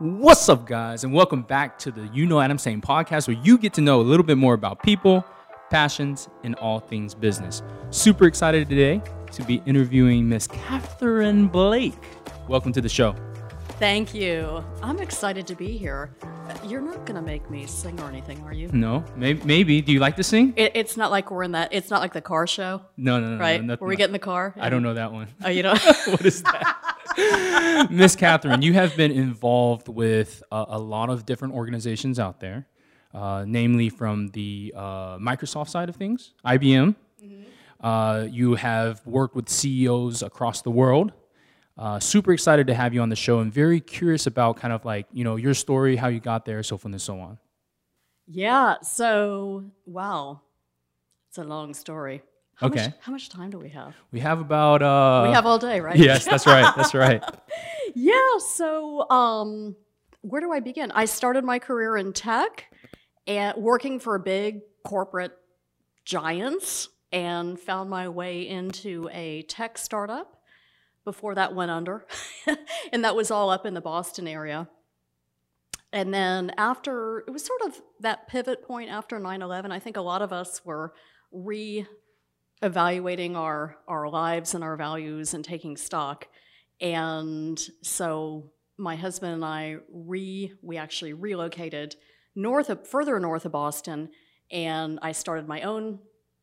What's up, guys, and welcome back to the You Know I'm Saying podcast, where you get to know a little bit more about people, passions, and all things business. Super excited today to be interviewing Miss Catherine Blake. Welcome to the show. Thank you. I'm excited to be here. You're not gonna make me sing or anything, are you? No, maybe. maybe. Do you like to sing? It, it's not like we're in that. It's not like the car show, No, no, no. right? No, nothing Where we get in the car. I don't know that one. Oh, you know. what is that? Miss Catherine, you have been involved with a, a lot of different organizations out there, uh, namely from the uh, Microsoft side of things, IBM. Uh, you have worked with CEOs across the world. Uh, super excited to have you on the show and very curious about kind of like, you know, your story, how you got there, so forth and so on. yeah. So, wow, it's a long story. How Okay. Much, how much time do we have? We have about. Uh, we have all day, right? Yes, that's right. That's right. Yeah, so um, where do I begin? I started my career in tech and working for big corporate giants and found my way into a tech startup before that went under. and that was all up in the Boston area. And then after, it was sort of that pivot point after 9 11. I think a lot of us were re evaluating our, our lives and our values and taking stock. And so my husband and I re we actually relocated north of further north of Boston and I started my own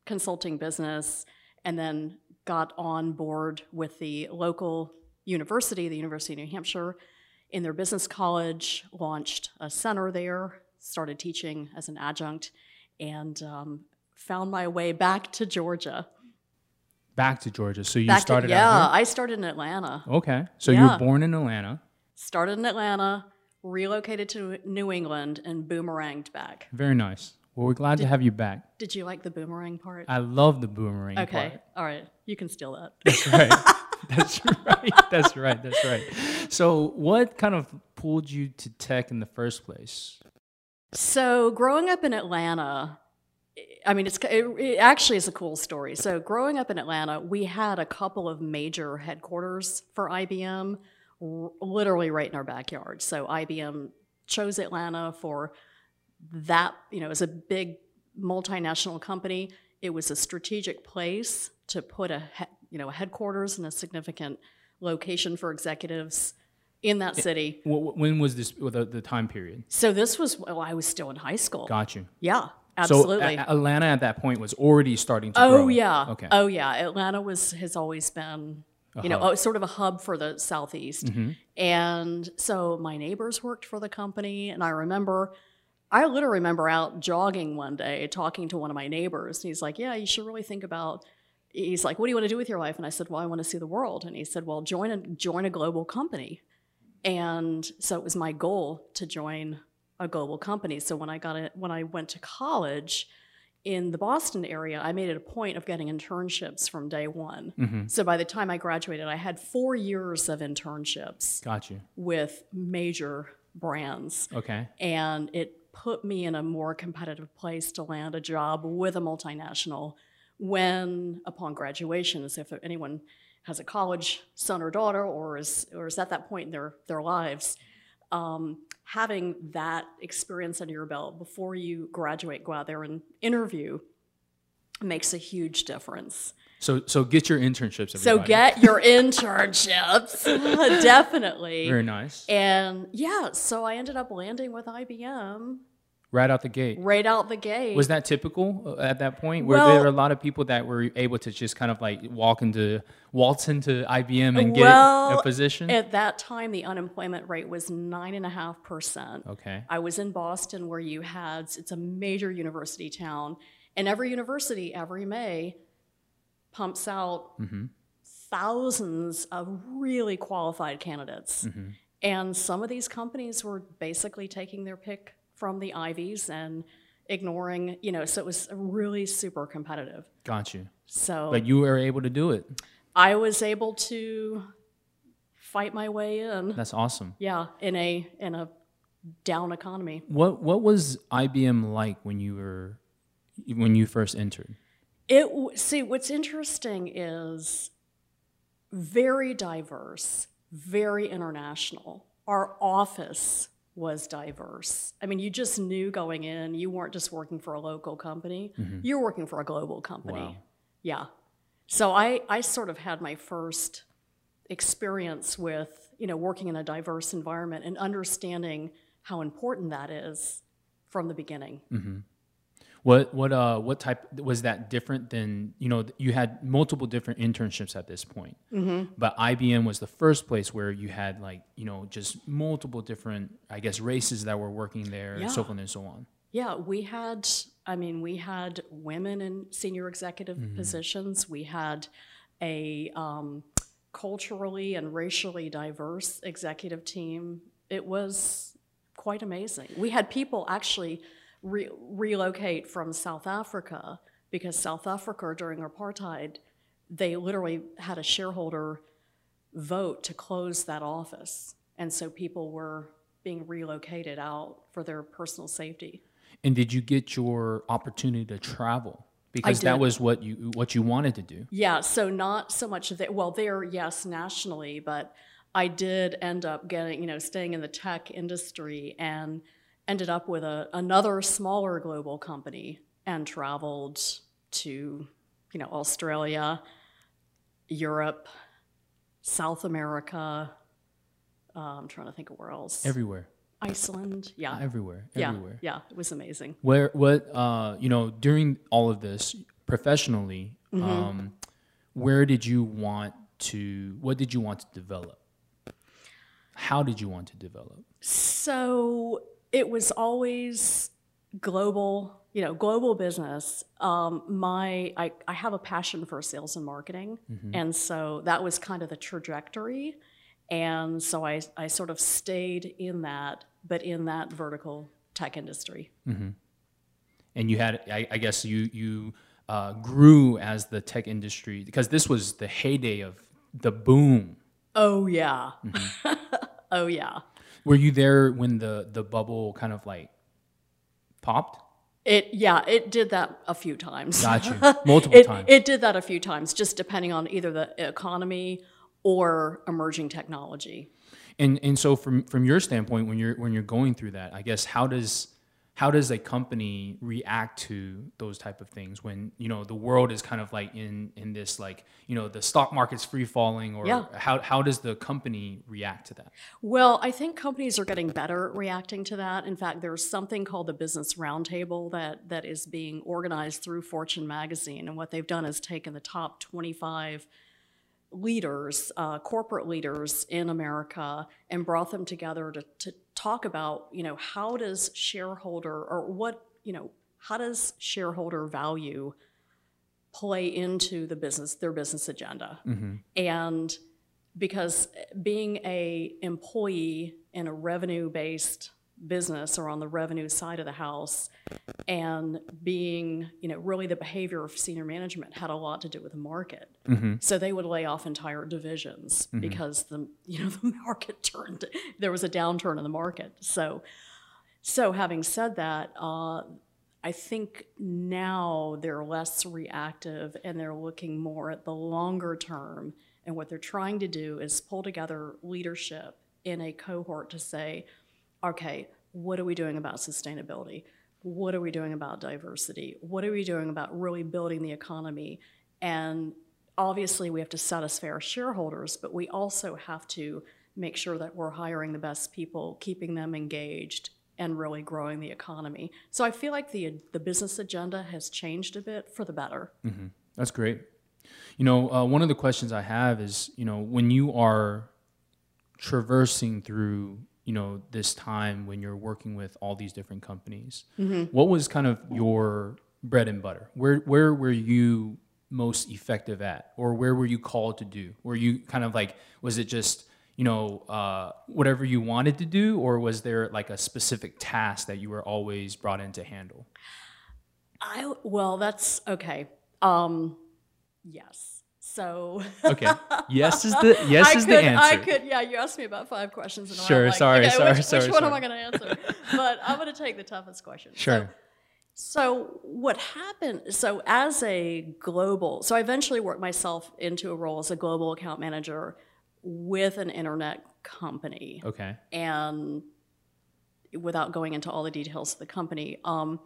consulting business and then got on board with the local university, the University of New Hampshire, in their business college, launched a center there, started teaching as an adjunct, and um, found my way back to Georgia. Back to Georgia. So you Back started to, yeah, I started in Atlanta. Okay. So you were born in Atlanta. started in Atlanta, relocated to New England, and boomeranged back. Very nice. Well, we're glad to have you back. Did you like the boomerang part? I love the boomerang okay, part. all right, you can steal that. That's right. That's right. That's right. That's right. So, what kind of pulled you to tech in the first place? So, growing up in Atlanta, I mean, it's it, it actually is a cool story. So, growing up in Atlanta, we had a couple of major headquarters for IBM, r- literally right in our backyard. So, IBM chose Atlanta for that. You know, as a big multinational company, it was a strategic place to put a he- you know a headquarters and a significant location for executives in that city. Wh- wh- When was this? The, the time period? So this was well, I was still in high school. Got you. Yeah, absolutely. So, A- Atlanta at that point was already starting to oh grow. yeah. Okay. Oh yeah. Atlanta was has always been you know hub. oh, sort of a hub for the southeast. Mm-hmm. And so my neighbors worked for the company, and I remember. I literally remember out jogging one day talking to one of my neighbors. And he's like, Yeah, you should really think about. He's like, What do you want to do with your life? And I said, Well, I want to see the world. And he said, Well, join a, join a global company. And so it was my goal to join a global company. So when I got it, when I went to college in the Boston area, I made it a point of getting internships from day one. Mm-hmm. So by the time I graduated, I had four years of internships Got you. with major brands. Okay. And it put me in a more competitive place to land a job with a multinational when, upon graduation, as if anyone has a college son or daughter or is, or is at that point in their, their lives, um, having that experience under your belt before you graduate, go out there and interview makes a huge difference. So, so get your internships. So get your internships, definitely. very nice. And yeah, so I ended up landing with IBM Right out the gate. right out the gate. Was that typical uh, at that point? Were Well- there a lot of people that were able to just kind of like walk into, waltz into IBM and get Well, a position? At that time, the unemployment rate was nine and a half percent. okay. I was in Boston, where you had it's a major university town, and every university every May pumps out Mm-hmm. thousands of really qualified candidates. Mm-hmm. And some of these companies were basically taking their pick from the Ivies and ignoring, you know, so it was really super competitive. Got you. So But you were able to do it. I was able to fight my way in. That's awesome. Yeah, in a in a down economy. What What was IBM like when you were when you first entered? It see what's interesting is very diverse, very international. our office was diverse. I mean, you just knew going in, you weren't just working for a local company, mm-hmm. you're working for a global company. Wow. Yeah. So I, I sort of had my first experience with, you know, working in a diverse environment and understanding how important that is from the beginning. Mm-hmm. What what uh what type was that different than you know you had multiple different internships at this point, Mm-hmm. but IBM was the first place where you had like you know just multiple different I guess races that were working there and so on and so on. Yeah, we had, I mean, we had women in senior executive positions. We had a um, culturally and racially diverse executive team. It was quite amazing. We had people actually re- relocate from South Africa because South Africa during apartheid, they literally had a shareholder vote to close that office. And so people were being relocated out for their personal safety. And did you get your opportunity to travel because that was what you what you wanted to do? Yeah, so not so much of that, well, there, yes, nationally, but I did end up getting, you know, staying in the tech industry and ended up with a, another smaller global company and traveled to, you know, Australia, Europe, South America. Uh, I'm trying to think of where else. Everywhere, Iceland. Yeah. everywhere, yeah. Yeah. It was amazing. Where what uh you know during all of this professionally, Mm-hmm. um, where did you want to? What did you want to develop? How did you want to develop? So it was always global, you know, global business. Um, my, I, I have a passion for sales and marketing, and so that was kind of the trajectory. And so I, I sort of stayed in that, but in that vertical tech industry. Mm-hmm. and you had I, I guess you you uh, grew as the tech industry because this was the heyday of the boom. Oh yeah, oh yeah. Were you there when the the bubble kind of like popped? It yeah, it did that a few times. Got you multiple it, times. it did that a few times, just depending on either the economy or emerging technology. And and so from from your standpoint, when you're when you're going through that, I guess how does how does a company react to those type of things when you know the world is kind of like in in this like you know the stock market's free falling or Yeah. how how does the company react to that? Well, I think companies are getting better at reacting to that. In fact, there's something called the Business Roundtable that that is being organized through Fortune magazine, and what they've done is taken the top 25 leaders, uh, corporate leaders in America, and brought them together to, to talk about, you know, how does shareholder or what, you know, how does shareholder value play into the business, their business agenda, and because being a employee in a revenue based business or on the revenue side of the house and being you know really the behavior of senior management had a lot to do with the market. So they would lay off entire divisions because the you know the market turned there was a downturn in the market. So so having said that uh, I think now they're less reactive and they're looking more at the longer term. And what they're trying to do is pull together leadership in a cohort to say, okay, what are we doing about sustainability? What are we doing about diversity? What are we doing about really building the economy? And obviously, we have to satisfy our shareholders, but we also have to make sure that we're hiring the best people, keeping them engaged, and really growing the economy. So I feel like the the business agenda has changed a bit for the better. That's great. You know, uh, one of the questions I have is, you know, when you are traversing through, you know, this time when you're working with all these different companies, what was kind of your bread and butter? Where where were you most effective at, or where were you called to do? Were you kind of like, was it just you know, uh, whatever you wanted to do, or was there like a specific task that you were always brought in to handle? I well, that's okay. Um, yes. So Okay, yes is the yes I is could, the answer. I could, yeah. You asked me about five questions. And Sure, I'm like, sorry, okay, sorry, which, sorry, Which one am. I going to answer? but I'm going to take the toughest question. So- Sure. So what happened? So as a global, so I eventually worked myself into a role as a global account manager with an internet company Okay. and without going into all the details of the company, um,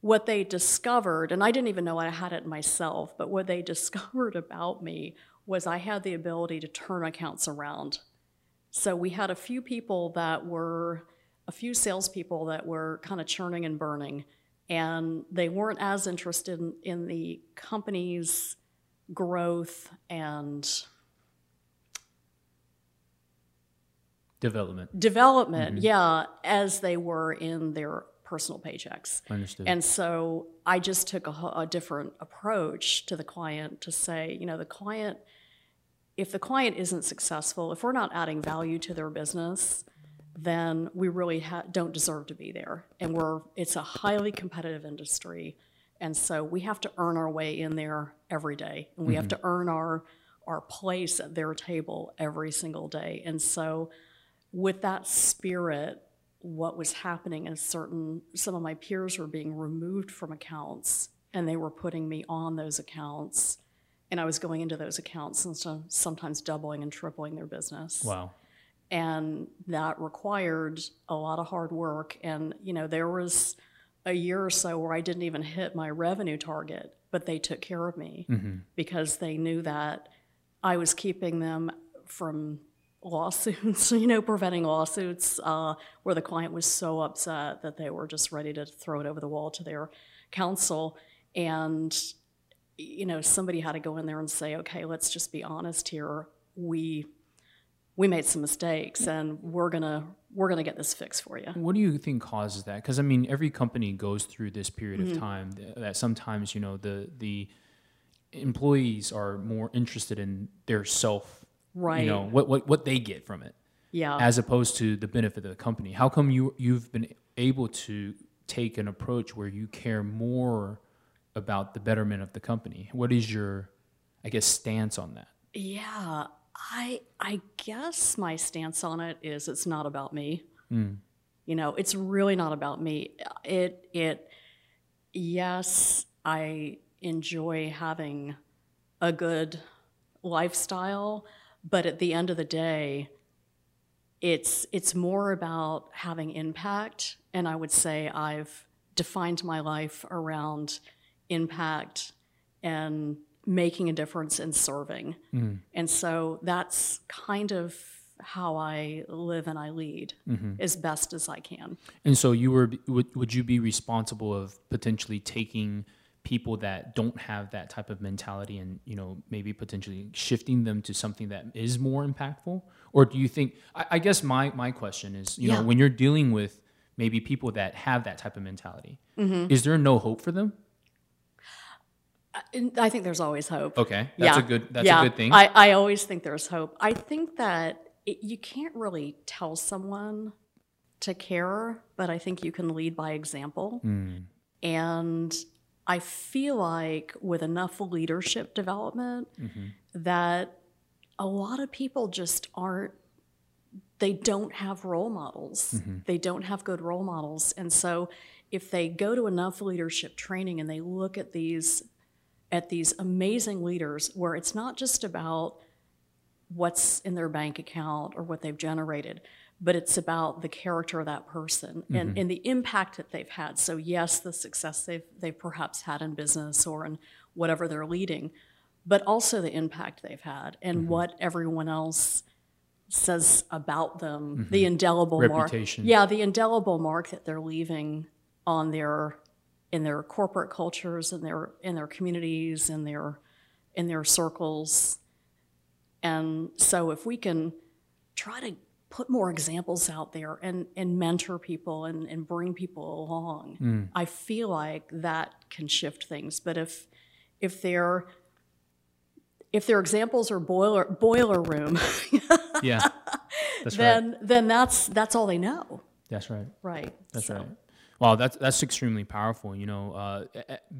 what they discovered, and I didn't even know I had it myself, but what they discovered about me was I had the ability to turn accounts around. So we had a few people that were, a few salespeople that were kind of churning and burning, and they weren't as interested in, in the company's growth and Development. development, mm-hmm. yeah, as they were in their personal paychecks. Understood. And so I just took a, a different approach to the client to say, you know, the client, if the client isn't successful, if we're not adding value to their business, then we really ha- don't deserve to be there. And we're, it's a highly competitive industry. And so we have to earn our way in there every day. And we have mm-hmm. to earn our, our place at their table every single day. And so with that spirit, what was happening is certain some of my peers were being removed from accounts and they were putting me on those accounts and i was going into those accounts and so sometimes doubling and tripling their business wow. and that required a lot of hard work and you know there was a year or so where i didn't even hit my revenue target but they took care of me mm-hmm. because they knew that i was keeping them from lawsuits you know preventing lawsuits uh, where the client was so upset that they were just ready to throw it over the wall to their counsel and you know somebody had to go in there and say okay let's just be honest here we we made some mistakes and we're gonna we're gonna get this fixed for you What do you think causes that? Because I mean, every company goes through this period Mm-hmm. of time that sometimes you know the the employees are more interested in their self, right you know, what what what they get from it, yeah as opposed to the benefit of the company. How come you you've been able to take an approach where you care more about the betterment of the company? What is your, I guess, stance on that? Yeah, I I guess my stance on it is it's not about me. Mm. You know, it's really not about me. It it yes, I enjoy having a good lifestyle, but at the end of the day, it's it's more about having impact and I would say I've defined my life around impact and making a difference and serving. Mm-hmm. And so that's kind of how I live and I lead mm-hmm. as best as I can. And so you were would would you be responsible of potentially taking people that don't have that type of mentality and you know maybe potentially shifting them to something that is more impactful or do you think i, I guess my my question is you Yeah. know when you're dealing with maybe people that have that type of mentality mm-hmm. is there no hope for them uh, I think there's always hope. okay that's a good that's yeah. a good thing I, I always think there's hope. I think that it, you can't really tell someone to care, but I think you can lead by example. Mm. And I feel like with enough leadership development mm-hmm. that a lot of people just aren't they don't have role models. Mm-hmm. They don't have good role models. And so if they go to enough leadership training and they look at these at these amazing leaders where it's not just about what's in their bank account or what they've generated, but it's about the character of that person and, mm-hmm. and the impact that they've had. So yes, the success they've they've perhaps had in business or in whatever they're leading, but also the impact they've had and mm-hmm. what everyone else says about them, mm-hmm. the indelible Reputation. mark. Yeah, the indelible mark that they're leaving on their in their corporate cultures in their in their communities in their in their circles. And so if we can try to put more examples out there and, and mentor people and, and bring people along, mm. I feel like that can shift things. But if if they're if their examples are boiler boiler room, yeah that's right then then that's that's all they know. that's right Right. That's So- right. Wow, that's that's extremely powerful. You know, uh,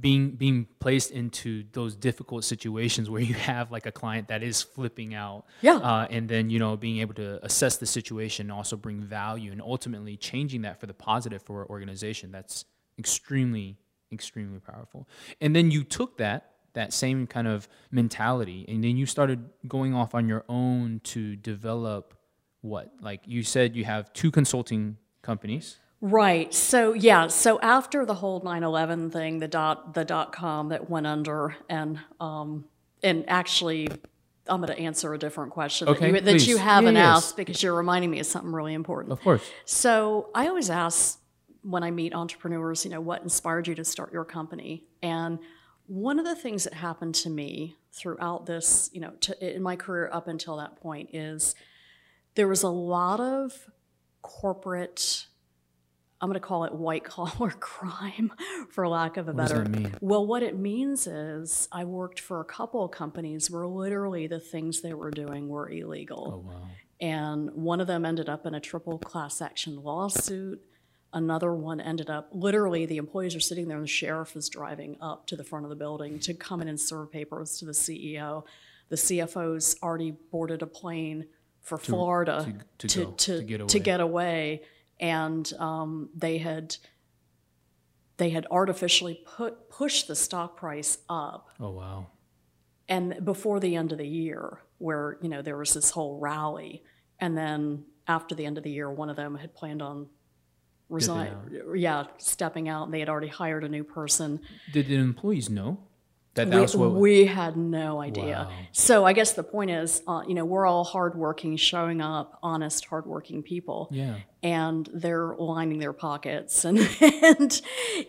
being being placed into those difficult situations where you have like a client that is flipping out, Yeah. uh, and then you know being able to assess the situation, and also bring value, and ultimately changing that for the positive for our organization. That's extremely extremely powerful. And then you took that that same kind of mentality, and then you started going off on your own to develop what? Like you said, you have two consulting companies. Right. So yeah. So after the whole 9/11 thing, the dot the dot com that went under, and um, and actually, I'm going to answer a different question Okay, that, you, that you haven't yes. asked because you're reminding me of something really important. Of course. So I always ask when I meet entrepreneurs, you know, what inspired you to start your company? And one of the things that happened to me throughout this, you know, to, in my career up until that point is there was a lot of corporate. I'm going to call it white collar crime, for lack of a What does better. that mean? Well, what it means is I worked for a couple of companies where literally the things they were doing were illegal Oh wow. and one of them ended up in a triple class action lawsuit. Another one ended up literally the employees are sitting there and the sheriff is driving up to the front of the building to come in and serve papers to the CEO. The CFO's already boarded a plane for Florida to to, go, to, to get to away. And um, they had they had artificially put pushed the stock price up. Oh wow. and before the end of the year where you know there was this whole rally and then after the end of the year one of them had planned on resign yeah stepping out and they had already hired a new person. Did the employees know that that we, was what? we had no idea. Wow. so i guess the point is uh, you know we're all hardworking showing up honest hardworking people. Yeah. and they're lining their pockets. And, and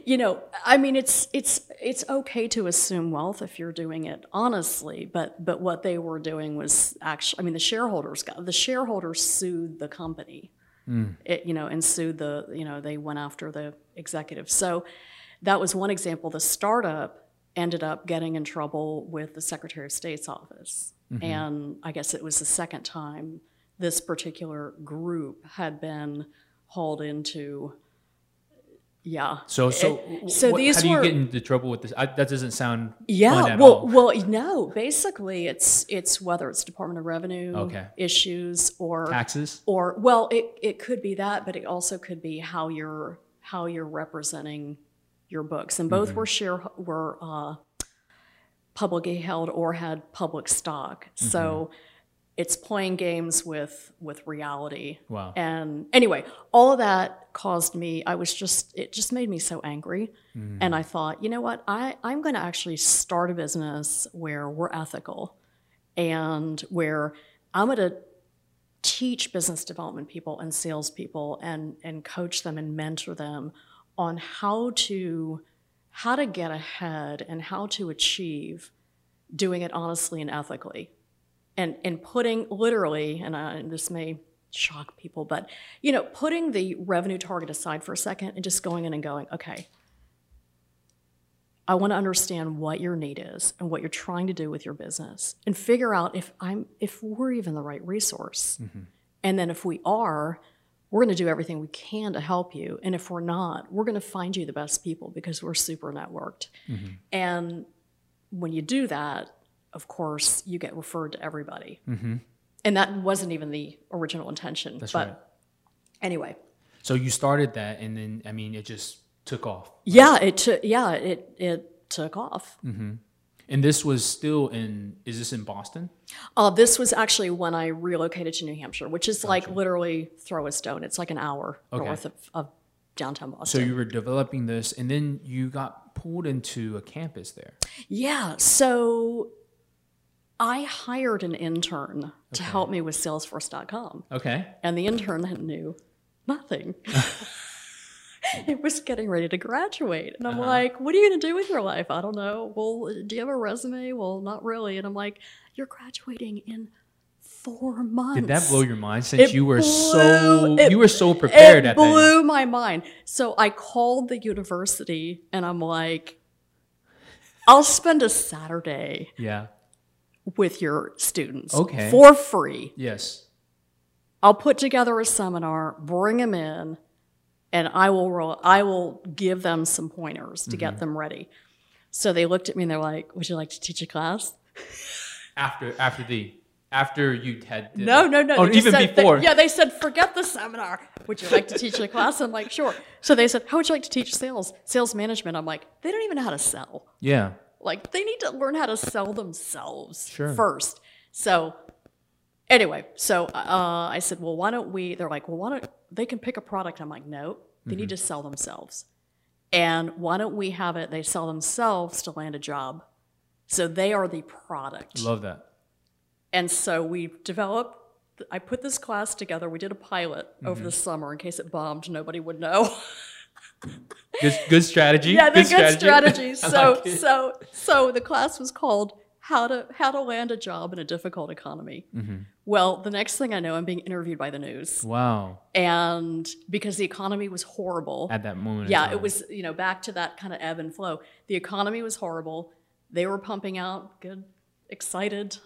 you know i mean it's it's it's okay to assume wealth if you're doing it honestly. But but what they were doing was actually i mean the shareholders got the shareholders sued the company. It, you know and sued the you know they went after the executives so that was one example. The startup ended up getting in trouble with the secretary of state's office mm-hmm. and i guess it was the second time this particular group had been hauled into yeah So so It- so what- these how do you were- get into trouble with this? I, that doesn't sound yeah well all. well no basically it's it's whether it's department of revenue Okay. issues or taxes. or well it, it could be that but it also could be how you're how you're representing your books. And both mm-hmm. were share were uh, publicly held or had public stock. Mm-hmm. So it's playing games with with reality. Wow. and anyway all of that caused me i was just it just made me so angry. Mm-hmm. And i thought you know what? I i'm going to actually start a business where we're ethical and where i'm going to teach business development people and salespeople and and coach them and mentor them on how to how to get ahead and how to achieve doing it honestly and ethically and and putting literally and, uh, and this may shock people but you know putting the revenue target aside for a second and just going in and going okay I want to understand what your need is and what you're trying to do with your business and figure out if I'm if we're even the right resource. And then if we are, we're going to do everything we can to help you. And if we're not, we're going to find you the best people because we're super networked. Mm-hmm. And when you do that, of course, you get referred to everybody. Mm-hmm. And that wasn't even the original intention. That's but right. anyway, So you started that, and then I mean, it just took off. yeah, it took yeah, it it took off. Mm-hmm. And this was still in. Is this in Boston? Uh, this was actually when I relocated to New Hampshire, which is like literally throw a stone. It's like an hour Okay. north of, of downtown Boston. So you were developing this, and then you got pulled into a campus there. yeah. So I hired an intern to help me with Salesforce.com, Okay. and the intern knew nothing. it was getting ready to graduate. And I'm Uh-huh. like, what are you going to do with your life? I don't know. Well, do you have a resume? Well, not really. And I'm like, you're graduating in four months. Did that blow your mind since It you were blew- so it- you were so prepared it at that? blew my mind. So I called the university and I'm like, I'll spend a Saturday Yeah. with your students Okay. for free. Yes. I'll put together a seminar, bring them in, and I will roll, I will give them some pointers to Mm-hmm. get them ready. So they looked at me and they're like, "Would you like to teach a class?" After after the after you had did No, no, no. Oh, even said- they- before. yeah, they said, forget the seminar. Would you like to teach a class? I'm like, sure. So they said, how would you like to teach sales? Sales management. I'm like, they don't even know how to sell. Yeah. Like, they need to learn how to sell themselves Sure. first. So, anyway, so uh, I said, well, why don't we? They're like, well, why don't they can pick a product? I'm like, no, they need to sell themselves. And why don't we have it? They sell themselves to land a job, so they are the product. Love that. And so we developed. I put this class together. We did a pilot Mm-hmm. over the summer in case it bombed. Nobody would know. Good, good strategy. yeah, the good strategy. I So, like so, so the class was called "How to How to Land a Job in a Difficult Economy." Mm-hmm. Well, the next thing I know, I'm being interviewed by the news, Wow. and because the economy was horrible, At that moment. yeah, time. it was you know back to that kind of ebb and flow. The economy was horrible. They were pumping out good, excited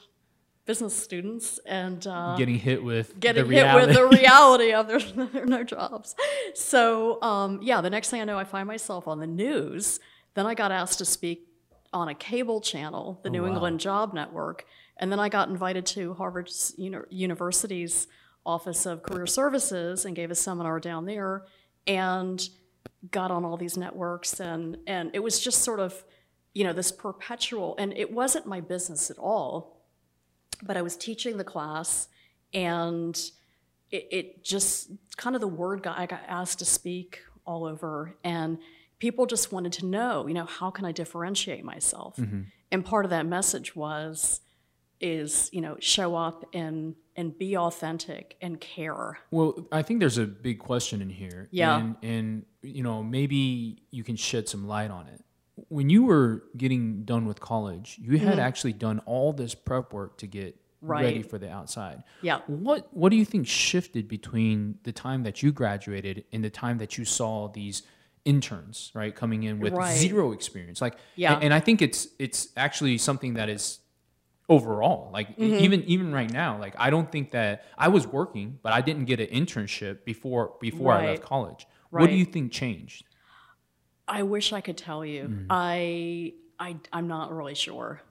business students, and uh, getting hit with getting the hit reality. with the reality of there's there no jobs. So um, yeah, the next thing I know, I find myself on the news. Then I got asked to speak on a cable channel, the oh, New wow. England Job Network, and then I got invited to Harvard University's Office of Career Services and gave a seminar down there, and got on all these networks, and and it was just sort of, you know, this perpetual, and it wasn't my business at all but I was teaching the class, and it, it just kind of the word got I got asked to speak all over, and people just wanted to know, you know, how can I differentiate myself? Mm-hmm. And part of that message was, is you know, show up and and be authentic and care. Well, I think there's a big question in here. Yeah. And, and you know, maybe you can shed some light on it. When you were getting done with college, you had mm-hmm. actually done all this prep work to get ready for the outside. Yeah. What What do you think shifted between the time that you graduated and the time that you saw these interns, right, coming in with Right. zero experience? Like, Yeah. and, and I think it's it's actually something that is overall like Mm-hmm. even even right now like i don't think that i was working but i didn't get an internship before before i left Right. college what do you think changed I wish I could tell you. Mm-hmm. I I I'm not really sure.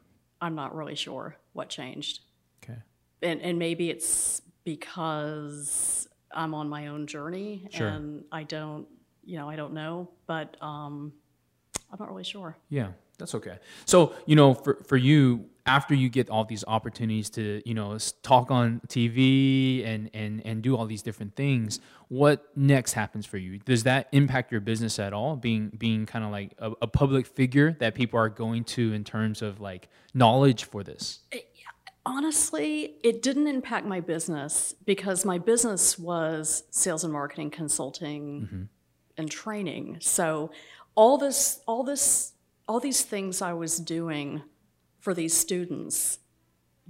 I'm not really sure what changed. okay and, and maybe it's because I'm on my own journey Sure. and I don't, you know, I don't know, but um, I'm not really sure. yeah that's okay. So you know for for you after you get all these opportunities to you know talk on tv and and and do all these different things what next happens for you? Does that impact your business at all being being kind of like a, a public figure that people are going to in terms of like knowledge for this? Honestly, it didn't impact my business because my business was sales and marketing consulting and training. So all this, all this, all these things I was doing for these students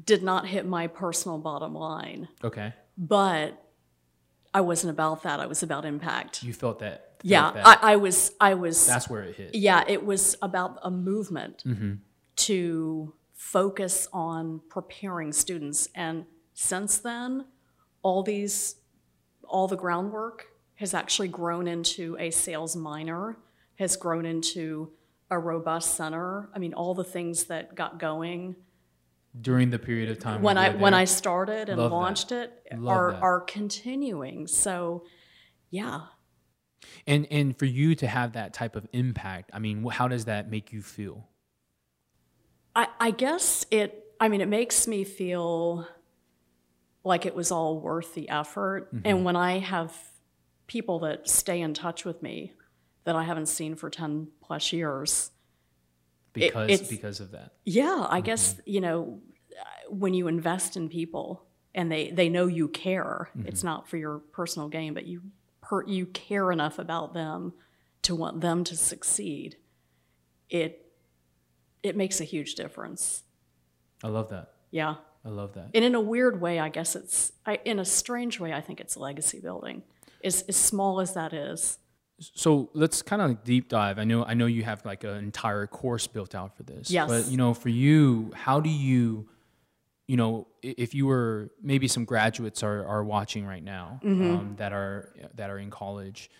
did not hit my personal bottom line. okay But I wasn't about that. I was about impact. you felt that felt Yeah, that. I, I was. I was. that's where it hit yeah, it was about a movement Mm-hmm. to focus on preparing students, and since then, all these, all the groundwork has actually grown into a sales minor, has grown into a robust center. I mean, all the things that got going during the period of time when I when there. I started and Love that. launched it Love are that. are continuing. So, yeah. and and for you to have that type of impact i mean how does that make you feel I, I guess it, I mean, it makes me feel like it was all worth the effort. And mm-hmm. when I have people that stay in touch with me that I haven't seen for 10 plus years, because it's- because of that yeah, I mm-hmm. guess, you know, when you invest in people and they, they know you care, mm-hmm. it's not for your personal gain, but you, per, you care enough about them to want them to succeed, it, it makes a huge difference. i love that Yeah. i love that And in a weird way, I guess it's, I, in a strange way, I think it's legacy building. As, as small as that is. so let's kind of deep dive i know i know you have like an entire course built out for this Yes. but you know for you how do you you know if you were maybe some graduates are, are watching right now Mm-hmm. um, that are that are in college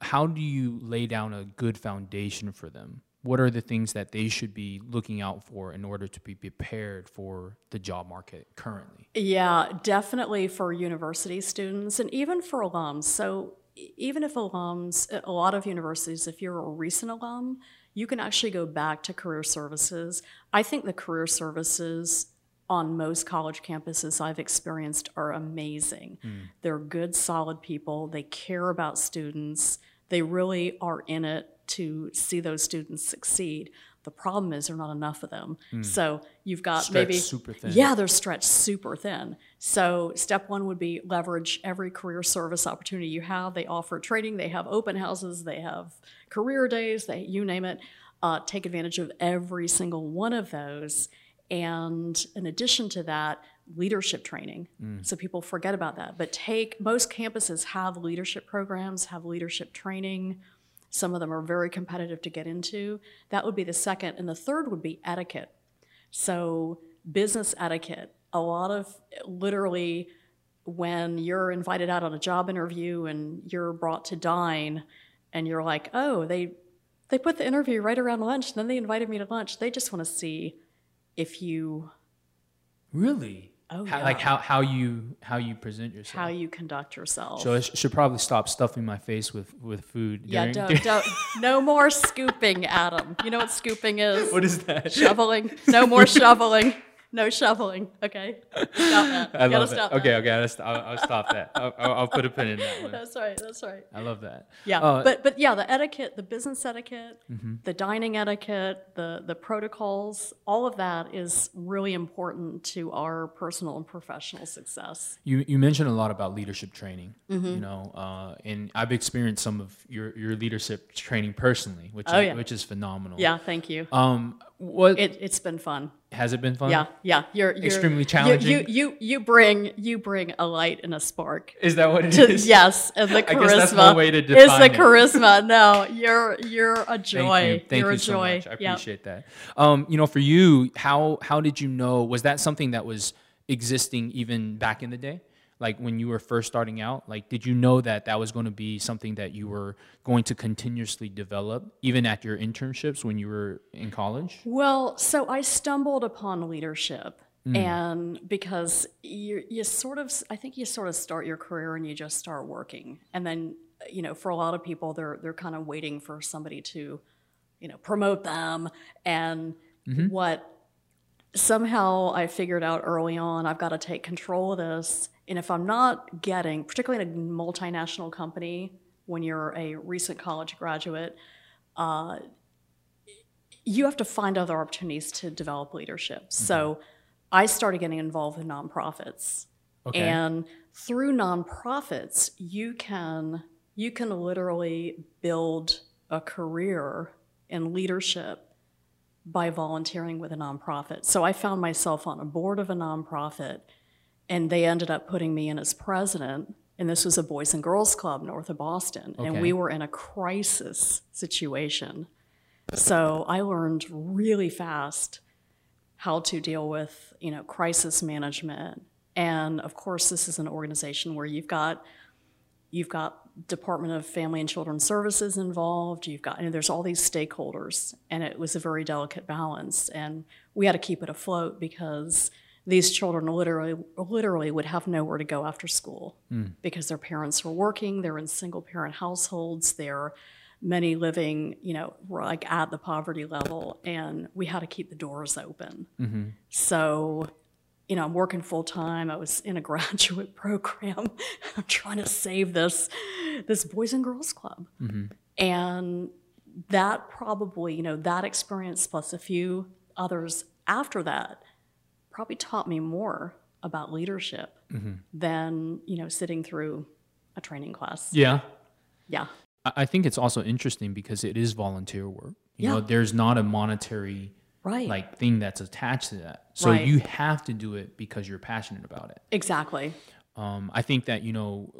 how do you lay down a good foundation for them what are the things that they should be looking out for in order to be prepared for the job market currently Yeah, definitely for university students and even for alums. So even if alums, a lot of universities, if you're a recent alum, you can actually go back to career services. I think the career services on most college campuses I've experienced are amazing. Hmm. They're good, solid people. They care about students. They really are in it to see those students succeed. The problem is there are not enough of them. So you've got Stretched maybe super thin. yeah, they're stretched super thin. So step one would be leverage every career service opportunity you have. They offer training, they have open houses, they have career days, they you name it. Uh, take advantage of every single one of those. And in addition to that, leadership training. So people forget about that. But take most campuses have leadership programs, have leadership training. Some of them are very competitive to get into. That would be the second. And the third would be etiquette. So, business etiquette. A lot of literally, when you're invited out on a job interview and you're brought to dine, and you're like, oh, they they put the interview right around lunch, and then they invited me to lunch. They just want to see if you Really? Oh, How- yeah. Like how, how you how you present yourself. how you conduct yourself. so I sh- should probably stop stuffing my face with with food. yeah, during- don't, don't, no more scooping, Adam. You know what scooping is? what is that? shoveling. No more shoveling. No shoveling. Okay. Stop that. I love stop that. Okay, that. okay, I'll, st- I'll, I'll stop that. I'll, I'll, I'll put a pin in that one. That's right. That's right. I love that. Yeah, Uh, but but yeah, the etiquette, the business etiquette, Mm-hmm. the dining etiquette, the the protocols, all of that is really important to our personal and professional success. You you mentioned a lot about leadership training. Mm-hmm. You know, uh, and I've experienced some of your your leadership training personally, which Oh, is, yeah. which is phenomenal. Yeah, thank you. Um, what It it's been fun. has it been fun? Yeah, yeah. You're, you're Extremely challenging? You, you you bring you bring a light and a spark. Is that what it To- is? yes, and the charisma. I guess that's one way to is define the it. charisma. No, you're you're a joy. Thank you. Thank you're you a so joy. much. I Yep. appreciate that. Um, you know, for you, how how did you know? Was that something that was existing even back in the day? Like when you were first starting out, like did you know that that was going to be something that you were going to continuously develop, even at your internships when you were in college? Well, so I stumbled upon leadership. Mm. And because you, you sort of, I think you sort of start your career and you just start working. And then, you know, for a lot of people, they're, they're kind of waiting for somebody to, you know, promote them. And Mm-hmm. what somehow I figured out early on, I've got to take control of this. And if I'm not getting, particularly in a multinational company, when you're a recent college graduate, uh, you have to find other opportunities to develop leadership. So I started getting involved in nonprofits. Okay. And through nonprofits, you can you can literally build a career in leadership by volunteering with a nonprofit. So I found myself on a board of a nonprofit, and they ended up putting me in as president. And this was a Boys and Girls Club north of Boston. And we were in a crisis situation. So I learned really fast how to deal with, you know, crisis management. And of course, this is an organization where you've got you've got Department of Family and Children Services involved. You've got there's all these stakeholders, and it was a very delicate balance. And we had to keep it afloat because these children literally literally would have nowhere to go after school hmm. because their parents were working. They're in single parent households. They're many living, you know, like at the poverty level, and we had to keep the doors open. Mm-hmm. So, you know, I'm working full time. I was in a graduate program. I'm trying to save this this Boys and Girls Club, mm-hmm. and that probably, you know, that experience plus a few others after that probably taught me more about leadership mm-hmm. than you know sitting through a training class. Yeah. Yeah. I think it's also interesting because it is volunteer work. You know, Yeah. there's not a monetary Right. like thing that's attached to that. So Right. you have to do it because you're passionate about it. exactly. Um, I think that you know,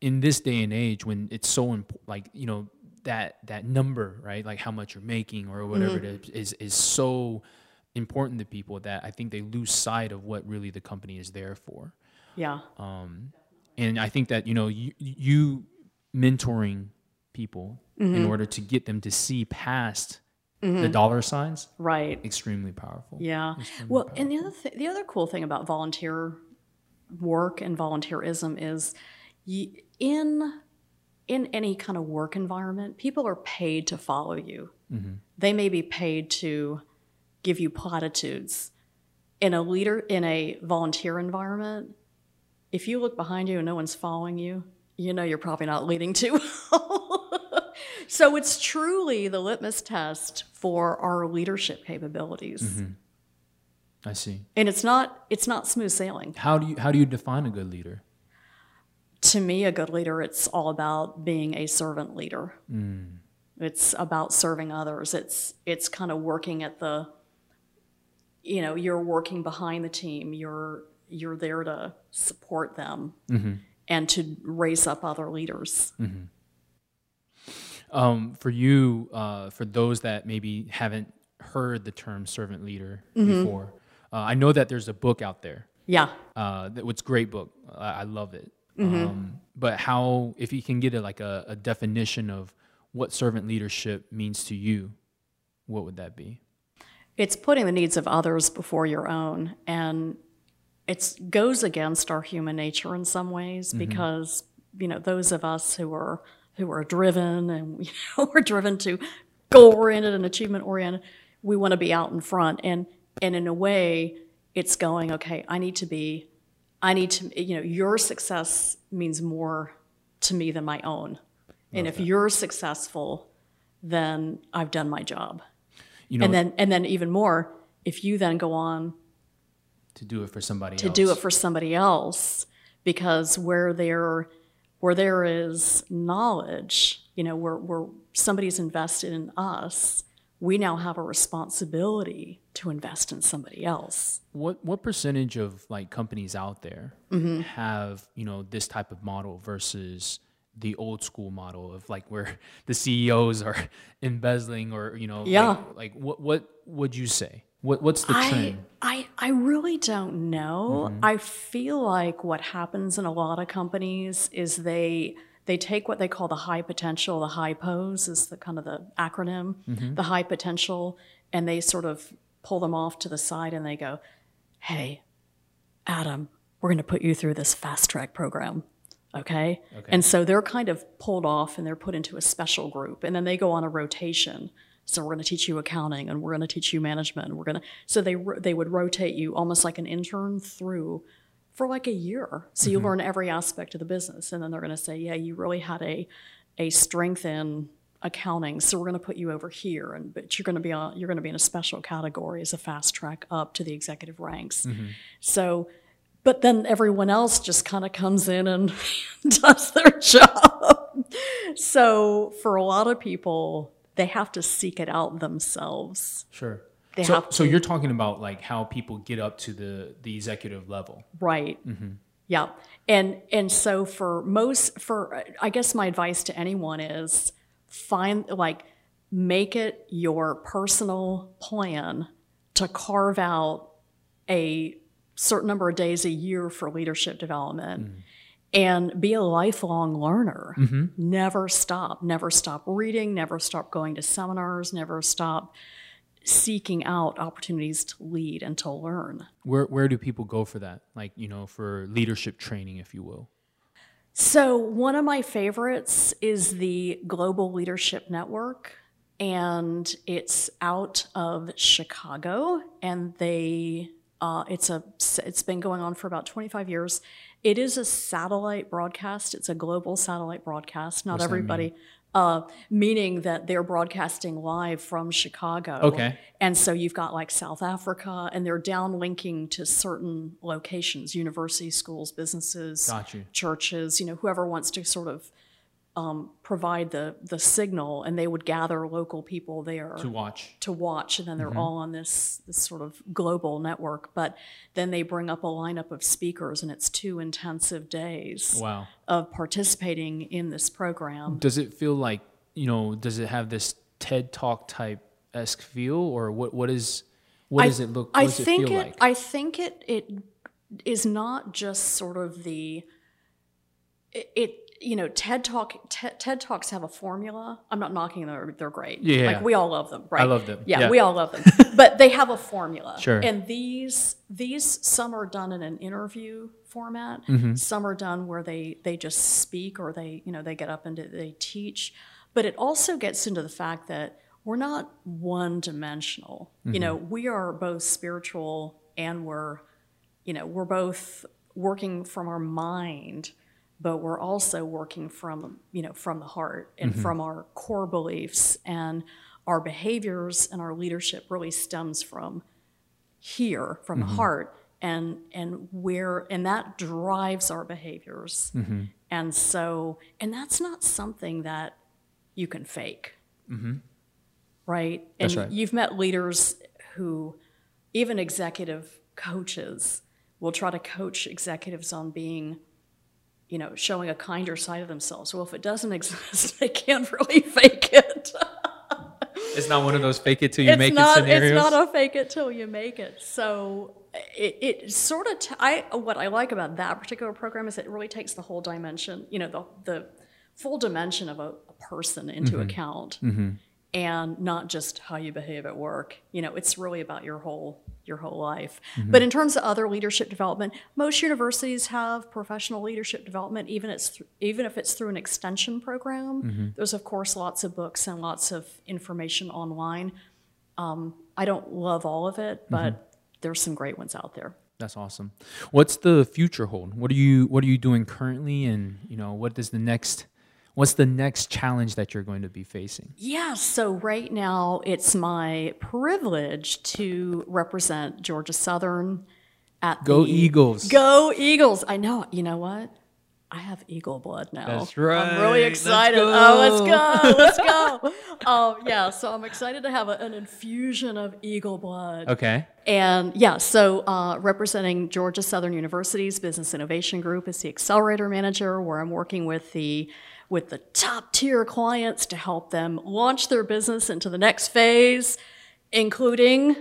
in this day and age, when it's so important, like you know that that number, right? Like how much you're making or whatever it is, is is so important to people that I think they lose sight of what really the company is there for. Yeah. Um, And I think that you know you, you mentoring people Mm-hmm. in order to get them to see past the mm-hmm. dollar signs, Right. extremely powerful. Yeah. Well, and the other th- the other cool thing about volunteer work and volunteerism is in in any kind of work environment, people are paid to follow you. Mm-hmm. They may be paid to give you platitudes, in a leader in a volunteer environment, if you look behind you and no one's following you, you know you're probably not leading too well. So it's truly the litmus test for our leadership capabilities. Mm-hmm. I see. And it's not it's not smooth sailing. How do you how do you define a good leader? To me, a good leader, it's all about being a servant leader. Mm. It's about serving others. It's it's kind of working at the you know, you're working behind the team. You're you're there to support them mm-hmm. and to raise up other leaders. Mm-hmm. Um, for you, uh, for those that maybe haven't heard the term servant leader before, uh, I know that there's a book out there. Yeah. Uh, that it's a great book. I, I love it. Um, but how, if you can get a, like a, a definition of what servant leadership means to you, what would that be? It's putting the needs of others before your own, and it goes against our human nature in some ways because you know those of us who are who are driven and you know we're driven to goal oriented and achievement oriented, we want to be out in front, and and in a way, it's going okay. I need to be, I need to you know your success means more to me than my own, and if you're successful, then I've done my job You know, and then and then even more if you then go on to do it for somebody to else. do it for somebody else because where there where there is knowledge you know where, where somebody's invested in us we now have a responsibility to invest in somebody else What what percentage of like companies out there Mm-hmm. have you know this type of model versus the old school model of like where the CEOs are embezzling or you know Yeah. like, like what what would you say what what's the I, trend I I really don't know. Mm-hmm. I feel like what happens in a lot of companies is they they take what they call the high potential, the HiPos is the kind of the acronym, mm-hmm. the high potential, and they sort of pull them off to the side and they go, "Hey, Adam, we're going to put you through this fast track program." Okay? Okay? And so they're kind of pulled off and they're put into a special group and then they go on a rotation. So we're going to teach you accounting and we're going to teach you management. And we're going to so they they would rotate you almost like an intern through for like a year. So you mm-hmm. learn every aspect of the business and then they're going to say, "Yeah, you really had a a strength in accounting, so we're going to put you over here and but you're going to be on you're going to be in a special category as a fast track up to the executive ranks." Mm-hmm. So but then everyone else just kind of comes in and does their job. So for a lot of people, they have to seek it out themselves. sure They so, have so you're talking about like how people get up to the the executive level Right. Mm-hmm. Yeah. And and so for most for I guess my advice to anyone is find like make it your personal plan to carve out a certain number of days a year for leadership development and be a lifelong learner. Mm-hmm. Never stop. Never stop reading, never stop going to seminars, never stop seeking out opportunities to lead and to learn. where where do people go for that like you know for leadership training if you will So, one of my favorites is the Global Leadership Network, and it's out of Chicago, and they uh, it's a it's been going on for about 25 years. It is a satellite broadcast. It's a global satellite broadcast. Not that everybody, uh, meaning that they're broadcasting live from Chicago. Okay. And so you've got like South Africa, and they're downlinking to certain locations, universities, schools, businesses churches, you know, whoever wants to sort of um, provide the the signal, and they would gather local people there to watch to watch, and then they're all on this this sort of global network. But then they bring up a lineup of speakers, and it's two intensive days wow of participating in this program. Does it feel like you know? Does it have this TED Talk type esque feel, or what? What is? What I- does it look? What I does think it feel it, like? I think it it is not just sort of the it you know TED Talk TED, TED Talks have a formula. I'm not knocking them; they're, they're great. Yeah. like we all love them, right? I love them, Yeah, yeah. we all love them, but they have a formula. Sure. And these these some are done in an interview format. Mm-hmm. Some are done where they they just speak or they you know they get up and they teach. But it also gets into the fact that we're not one dimensional. You know, we are both spiritual and we're, you know, we're both working from our mind, but we're also working from, you know, from the heart and mm-hmm. from our core beliefs and our behaviors and our leadership really stems from here, from the mm-hmm. heart, and and where and that drives our behaviors. Mm-hmm. And so, and that's not something that you can fake, right? That's and right. you've met leaders who, even executive coaches, will try to coach executives on being, you know, showing a kinder side of themselves. Well, if it doesn't exist, they can't really fake it. It's not one of those fake it till you it's make not, it scenarios. It's not a fake it till you make it. So it, it sort of, t- I, what I like about that particular program is it really takes the whole dimension, you know, the, the full dimension of a, a person into Mm-hmm. account and not just how you behave at work. You know, it's really about your whole, your whole life. Mm-hmm. But in terms of other leadership development, most universities have professional leadership development, even it's th- even if it's through an extension program. Mm-hmm. There's of course lots of books and lots of information online. Um, I don't love all of it, but Mm-hmm. there's some great ones out there. That's awesome. What's the future hold? What are you What are you doing currently, and you know what is the next? What's the next challenge that you're going to be facing? Yeah, so right now it's my privilege to represent Georgia Southern at Go the Eagles! Go Eagles! I know. You know what? I have eagle blood now. That's right. I'm really Let's excited. Oh, let's go! Let's go! um, yeah, so I'm excited to have a, an infusion of eagle blood. Okay. And yeah, so uh, representing Georgia Southern University's Business Innovation Group is the accelerator manager, where I'm working with the with the top tier clients to help them launch their business into the next phase, including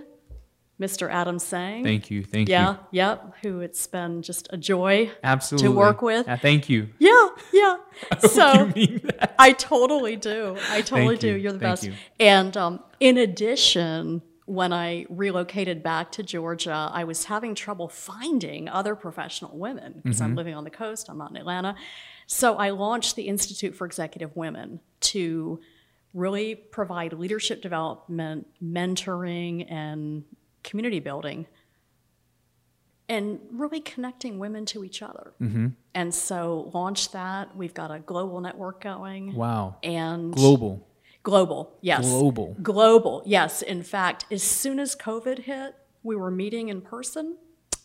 Mr. Adam Sang. Thank you. Thank yeah, you. Yeah. Yep, who it's been just a joy Absolutely. To work with. Yeah, thank you. yeah, yeah. So mean that. I totally do. I totally Thank do. you. You're the Thank best. you. And um, in addition, when I relocated back to Georgia, I was having trouble finding other professional women because Mm-hmm. I'm living on the coast. I'm not in Atlanta. So I launched the Institute for Executive Women to really provide leadership development, mentoring, and community building and really connecting women to each other. Mm-hmm. And so launched that. We've got a global network going. Wow. And Global. global, yes. Global. Global, yes. In fact, as soon as COVID hit, we were meeting in person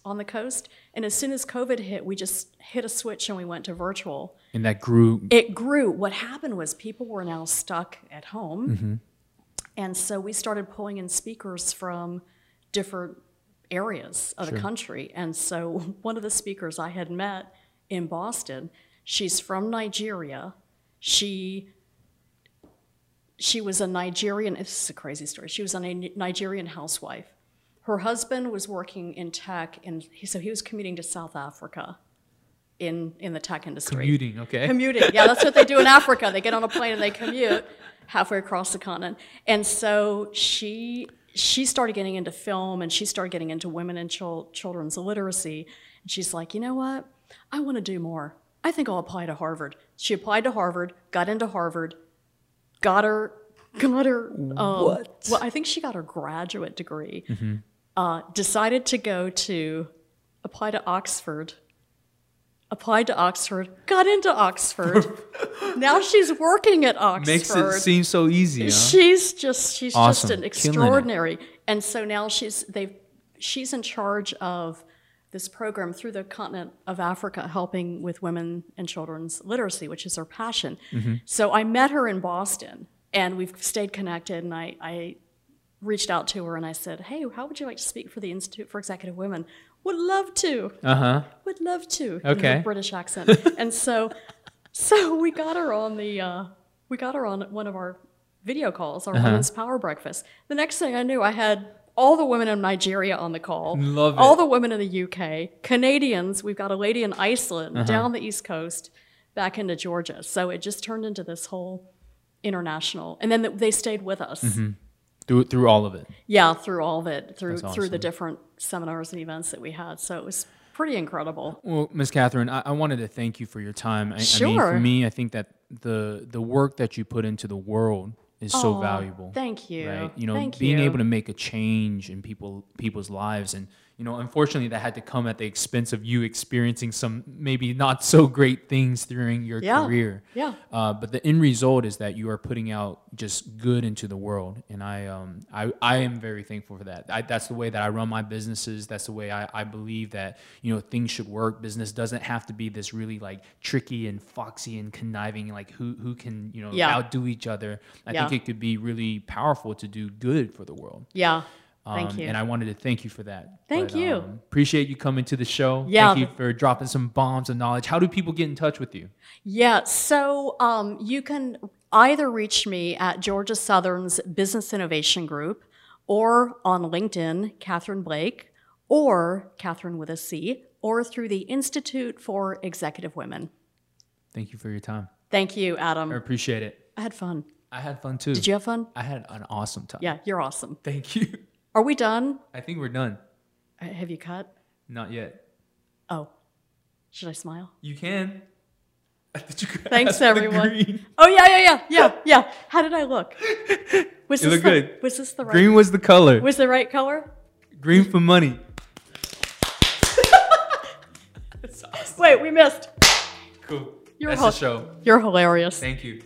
on the coast. And as soon as COVID hit, we just hit a switch and we went to virtual. And that grew. It grew. What happened was people were now stuck at home. Mm-hmm. And so we started pulling in speakers from different areas of the country. And so one of the speakers I had met in Boston, she's from Nigeria. She she was a Nigerian, this is a crazy story. She was a Nigerian housewife. Her husband was working in tech, and he, so he was commuting to South Africa in, in the tech industry. Commuting, okay. Commuting. Yeah, that's what they do in Africa. They get on a plane and they commute halfway across the continent. And so she she started getting into film and she started getting into women and chil- children's literacy. And she's like, you know what? I want to do more. I think I'll apply to Harvard. She applied to Harvard, got into Harvard, got her got her um, What? well, I think she got her graduate degree. Uh, decided to go to apply to Oxford applied to Oxford, got into Oxford. now she's working at Oxford. Makes it seem so easy, huh? She's just she's Awesome. just an extraordinary. And so now she's they she's in charge of this program through the continent of Africa helping with women and children's literacy, which is her passion. Mm-hmm. So I met her in Boston and we've stayed connected and I, I reached out to her and I said, Hey, how would you like to speak for the Institute for Executive Women? Would love to Uh huh. would love to. in Okay. British accent. and so, so we got her on the, uh, we got her on one of our video calls, Uh-huh. our Women's Power Breakfast. The next thing I knew, I had all the women in Nigeria on the call. Love All it. the women in the UK, Canadians. We've got a lady in Iceland Uh-huh. down the East Coast, back into Georgia. So it just turned into this whole international. And then they stayed with us. Mm-hmm. Through through all of it. Yeah, through all of it, through That's through the different seminars and events that we had. So it was pretty incredible. Well, Miss Catherine, I, I wanted to thank you for your time. I, I mean, Sure. for me, I think that the the work that you put into the world is so valuable. Thank you. Right? You know, Thank being you. able to make a change in people people's lives, and you know, unfortunately, that had to come at the expense of you experiencing some maybe not so great things during your Yeah. career. Yeah. Uh, but the end result is that you are putting out just good into the world, and I, um, I, I am very thankful for that. I, that's the way that I run my businesses. That's the way I, I believe that you know things should work. Business doesn't have to be this really like tricky and foxy and conniving, like who who can you know Yeah. outdo each other. I Yeah. think it could be really powerful to do good for the world. Yeah. Thank Um, you. And I wanted to thank you for that. Thank you. appreciate you coming to the show. Yeah. Thank you for dropping some bombs of knowledge. How do people get in touch with you? Yeah, so um, you can either reach me at Georgia Southern's Business Innovation Group or on LinkedIn, Catherine Blake, or Catherine with a C, or through the Institute for Executive Women. Thank you for your time. Thank you, Adam. I appreciate it. I had fun. I had fun too. Did you have fun? I had an awesome time. Yeah, you're awesome. Thank you. Are we done? I think we're done. Uh, Have you cut? Not yet. Oh, should I smile? You can. Did you Thanks, the everyone. Green? Oh yeah, yeah, yeah, yeah, yeah. How did I look? Was You this look the, good. Was this the right? Green was the color. Was the right color? Green for money. Wait, we missed. Cool. You're That's hot. the show. You're hilarious. Thank you.